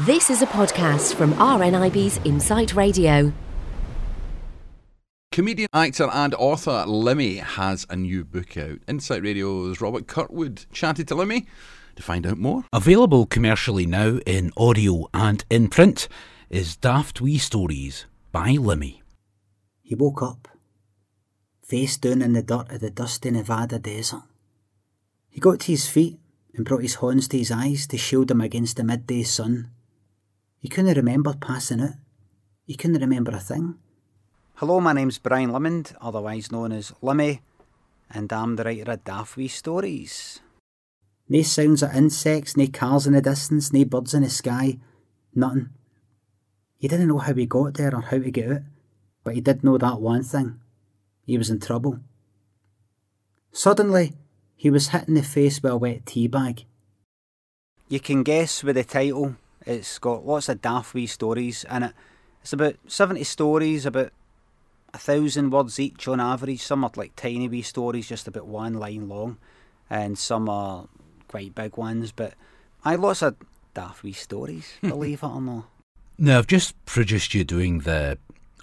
This is a podcast from RNIB's Insight Radio. Comedian, actor, and author Limmy has a new book out. Insight Radio's Robert Kirkwood chatted to Limmy to find out more. Available commercially now in audio and in print is Daft Wee Stories by Limmy. He woke up, face down in the dirt of the dusty Nevada desert. He got to his feet and brought his hands to his eyes to shield them against the midday sun. He couldn't remember passing it. He couldn't remember a thing. Hello, my name's Brian Limond, otherwise known as Limmy, and I'm the writer of Daft Wee Stories. Nae sounds of insects, nae cars in the distance, nae birds in the sky, nothing. He didn't know how he got there or how to get out, but he did know that one thing. He was in trouble. Suddenly, he was hit in the face with a wet tea bag. You can guess with the title, it's got lots of Daft Wee stories in it. It's about 70 stories, about a thousand words each on average. Some are like tiny wee stories, just about one line long, and some are quite big ones. But I lots of daft wee stories, believe it or not. Now, I've just produced you doing the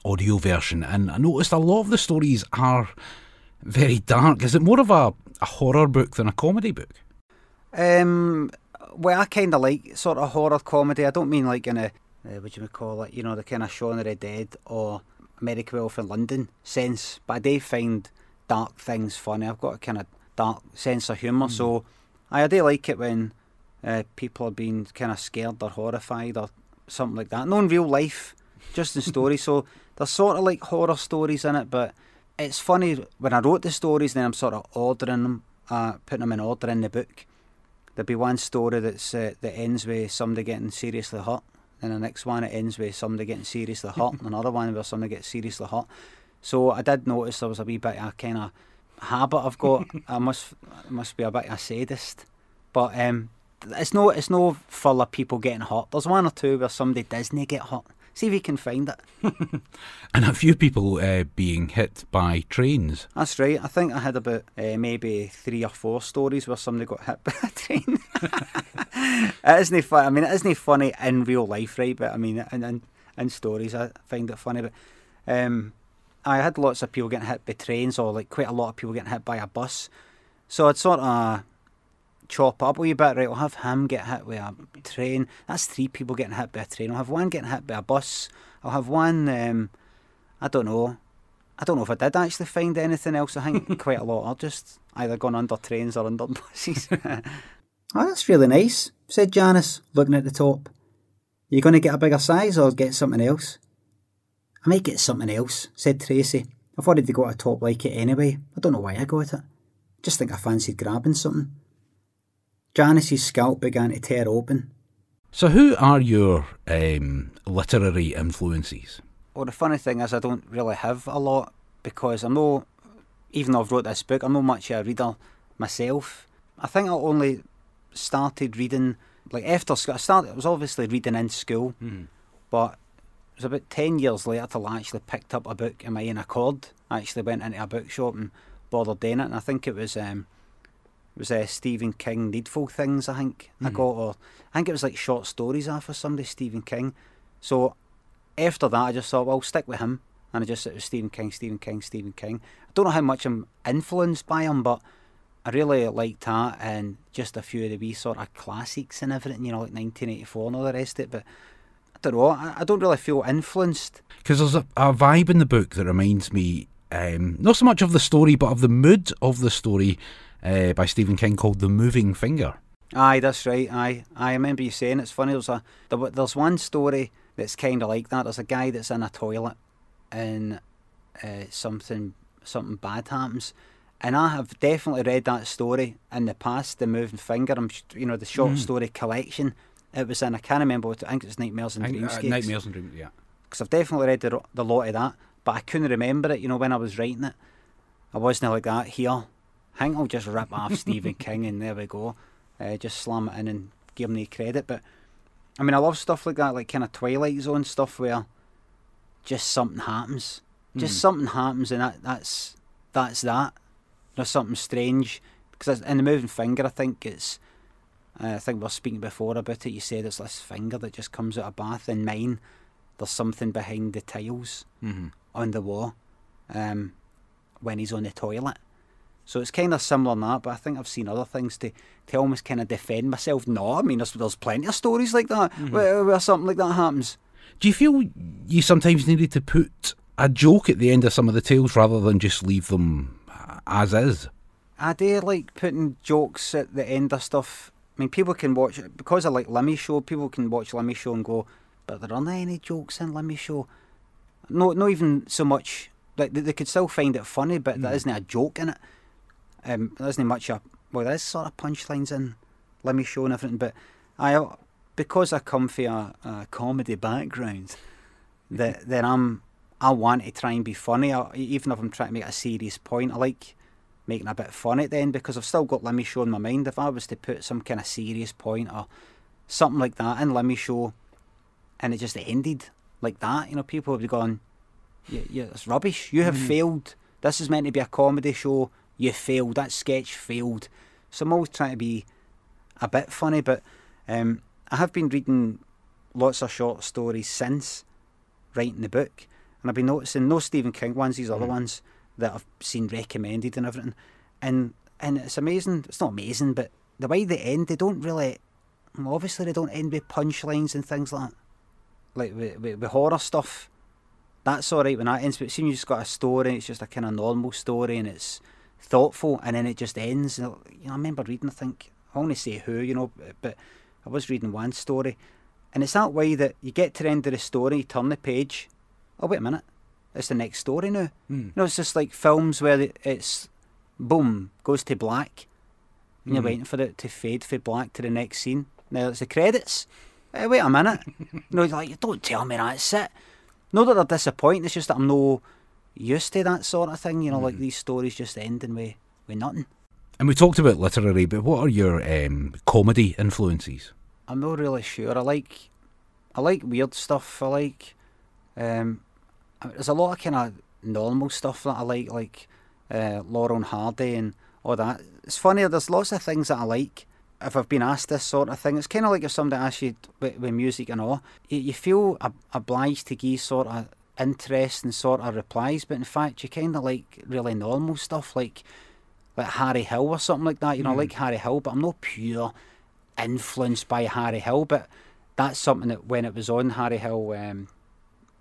audio version, and I noticed a lot of the stories are very dark. Is it more of a, a horror book than a comedy book? Um, well, I kind of like sort of horror comedy. I don't mean like in a uh, what do you call it? You know, the kind of Shaun of the Dead or American Werewolf in London sense. But I do find dark things funny. I've got a kind of dark sense of humour, mm. so I, I do like it when uh, people are being kind of scared or horrified or something like that. Not in real life, just in stories. so there's sort of like horror stories in it, but it's funny when I wrote the stories, then I'm sort of ordering them, uh, putting them in order in the book. There'll be one story that's uh, that ends with somebody getting seriously hurt, and the next one it ends with somebody getting seriously hurt, and another one where somebody gets seriously hurt. So I did notice there was a wee bit of a kind of habit I've got. I must must be a bit of a sadist, but um, it's no it's no full of people getting hurt. There's one or two where somebody doesn't get hurt. See if you can find it. and a few people uh, being hit by trains. That's right. I think I had about uh, maybe three or four stories where somebody got hit by a train. it isn't funny. I mean, it isn't funny in real life, right? But I mean, in, in, in stories, I find it funny. But um, I had lots of people getting hit by trains, or like quite a lot of people getting hit by a bus. So I'd sort of chop up a wee bit, right? I'll have him get hit with a train. That's three people getting hit by a train. I'll have one getting hit by a bus. I'll have one, um, I don't know. I don't know if I did actually find anything else. I think quite a lot are just either gone under trains or under buses. oh, that's really nice, said Janice, looking at the top. Are you going to get a bigger size or get something else? I might get something else, said Tracy. I've already got a top like it anyway. I don't know why I got it. Just think I fancied grabbing something. Janice's scalp began to tear open. So, who are your um, literary influences? Well, the funny thing is, I don't really have a lot because I'm no, even though I've wrote this book, I'm not much of a reader myself. I think I only started reading like after school. I started. I was obviously reading in school, mm. but it was about ten years later till I actually picked up a book in my own accord. I actually went into a bookshop and bothered doing it, and I think it was um, it was uh, Stephen King Needful Things, I think mm. I got, or I think it was like short stories after somebody, Stephen King. So after that, I just thought, well, I'll stick with him. And I just, it was Stephen King, Stephen King, Stephen King. I don't know how much I'm influenced by him, but I really liked that and just a few of the wee sort of classics and everything, you know, like 1984 and all the rest of it. But I don't know, I, I don't really feel influenced. Because there's a, a vibe in the book that reminds me um, not so much of the story, but of the mood of the story uh, by Stephen King called The Moving Finger. Aye, that's right. Aye, I remember you saying it's funny. There's a there's one story that's kind of like that. There's a guy that's in a toilet, and uh, something something bad happens. And I have definitely read that story in the past. The Moving Finger. I'm you know the short mm. story collection. It was in. I can't remember what. I think it's Nightmares and Dreams. Uh, Nightmares and Dreams. Yeah. Because I've definitely read the the lot of that, but I couldn't remember it. You know when I was writing it, I wasn't like that here. I think I'll just rip off Stephen King and there we go. Uh, just slam it in and give him the credit. But I mean, I love stuff like that, like kind of Twilight Zone stuff where just something happens. Just mm. something happens, and that, that's that's that. There's something strange because in the moving finger, I think it's Uh, I think we were speaking before about it. You said it's this finger that just comes out of bath. In mine, there's something behind the tiles Mm-hmm. on the wall um, when he's on the toilet. So it's kind of similar in that, but I think I've seen other things to, to almost kind of defend myself. No, I mean, there's, there's plenty of stories like that mm-hmm. where, where something like that happens. Do you feel you sometimes needed to put a joke at the end of some of the tales rather than just leave them as is? I do like putting jokes at the end of stuff. I mean, people can watch it because I like Limmy Show. People can watch Limmy Show and go, but there aren't any jokes in Limmy Show. No, not even so much. Like they, they could still find it funny, but there mm. isn't a joke in it. Um, there isn't much a well. There's sort of punchlines in Limmy Show and everything, but I because I come from a, a comedy background, that then I'm I want to try and be funny. I, even if I'm trying to make a serious point, I like making a bit fun at the end because I've still got Limmy Show in my mind. If I was to put some kind of serious point or something like that in Limmy Show, and it just ended like that, you know, people would be going, "Yeah, yeah, it's rubbish. You have failed. This is meant to be a comedy show. You failed. That sketch failed." So I'm always trying to be a bit funny, but um, I have been reading lots of short stories since writing the book, and I've been noticing no Stephen King ones, these other ones that I've seen recommended and everything, and and it's amazing. It's not amazing, but the way they end, they don't really. Obviously, they don't end with punchlines and things like that. Like with, with, with horror stuff, that's all right when that ends. But seems you just got a story, it's just a kind of normal story, and it's thoughtful, and then it just ends. You know, I remember reading. I think I want to say who, you know, but I was reading one story, and it's that way that you get to the end of the story, you turn the page. Oh wait a minute, it's the next story now. You know, it's just like films where it's boom goes to black, and you're waiting for it to fade for black to the next scene. Now it's the credits. Eh, wait a minute. you know, you're like don't tell me that's it. Not that they're disappointing. It's just that I'm no used to that sort of thing. You know, like these stories just ending with with nothing. And we talked about literary, but what are your um, comedy influences? I'm not really sure. I like, I like weird stuff. I like, um, there's a lot of kind of normal stuff that I like, like uh, Laurel and Hardy and all that. It's funny. There's lots of things that I like. If I've been asked this sort of thing, it's kind of like if somebody asks you with, with music and all, you, you feel ob- obliged to give sort of interesting sort of replies, but in fact, you kind of like really normal stuff, like like Harry Hill or something like that. You know, I like Harry Hill, but I'm not pure influenced by Harry Hill, but that's something that when it was on Harry Hill, um,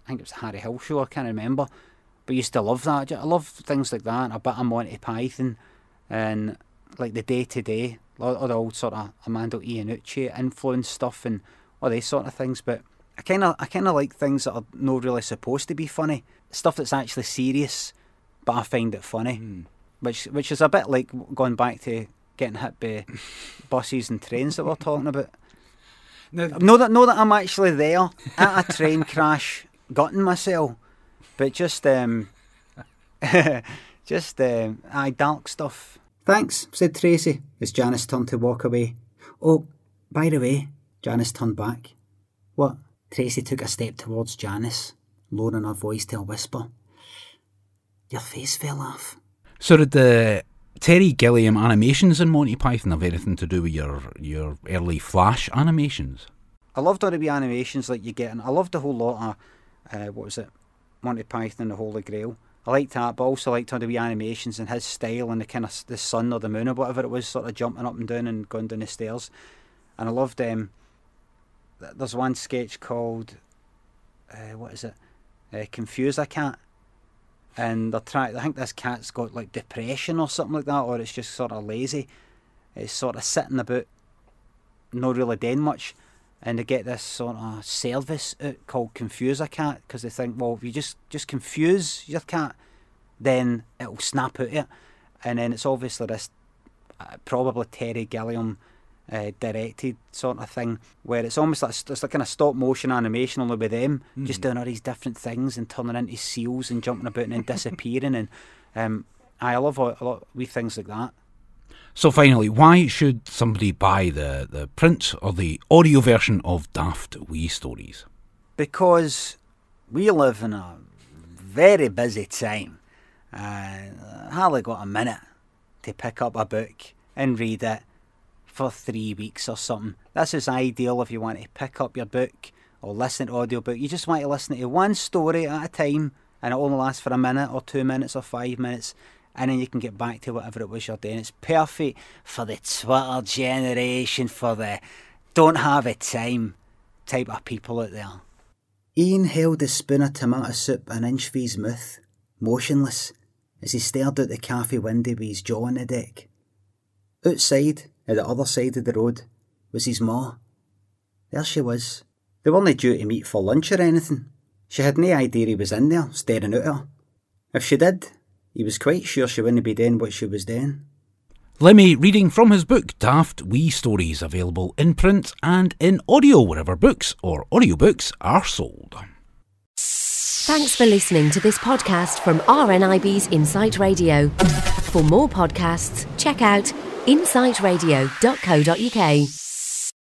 I think it was the Harry Hill show, I can't remember, but I used to love that. I love things like that, a bit of Monty Python, and like the day to day, all the old sort of Armando Iannucci influence stuff and all these sort of things. But I kind of, I kind of like things that are not really supposed to be funny, stuff that's actually serious, but I find it funny which which is a bit like going back to getting hit by buses and trains that we're talking about. Know that know that I'm actually there at a train crash, gutting myself, but just um, just um, aye, dark stuff. Thanks, said Tracy as Janice turned to walk away. Oh, by the way, Janice turned back. What? Tracy took a step towards Janice, lowering her voice to a whisper. Your face fell off. So did the Terry Gilliam animations in Monty Python have anything to do with your your early Flash animations? I loved all the wee animations like you get, and I loved the whole lot of uh, what was it, Monty Python and the Holy Grail. I liked that, but I also liked all the wee animations and his style and the kind of the sun or the moon or whatever it was, sort of jumping up and down and going down the stairs. And I loved um, th- there's one sketch called uh, what is it, uh, Confuse a Cat, and they're trying. I think this cat's got like depression or something like that, or it's just sort of lazy. It's sort of sitting about, not really doing much and they get this sort of service out called Confuse a Cat because they think, well, if you just just confuse your cat, then it'll snap out it, and then it's obviously this uh, probably Terry Gilliam uh, directed sort of thing where it's almost like it's like kind of stop motion animation only with them just doing all these different things and turning into seals and jumping about and then disappearing and um, I love a, a lot wee things like that. So finally, why should somebody buy the, the print or the audio version of Daft Wee Stories? because we live in a very busy time. Uh, hardly got a minute to pick up a book and read it for three weeks or something. This is ideal if you want to pick up your book or listen to audiobook. You just want to listen to one story at a time and it only lasts for a minute or two minutes or five minutes and then you can get back to whatever it was you're doing. It's perfect for the Twitter generation, for the don't have a time type of people out there. Ian held a spoon of tomato soup an inch from his mouth, motionless, as he stared out the cafe window with his jaw on the deck. Outside, at the other side of the road, was his ma. There she was. They weren't due to meet for lunch or anything. She had no idea he was in there, staring at her. If she did, he was quite sure she wouldn't be doing what she was doing. Limmy reading from his book Daft Wee Stories, available in print and in audio wherever books or audiobooks are sold. Thanks for listening to this podcast from RNIB's Insight Radio. For more podcasts, check out insightradio.co.uk.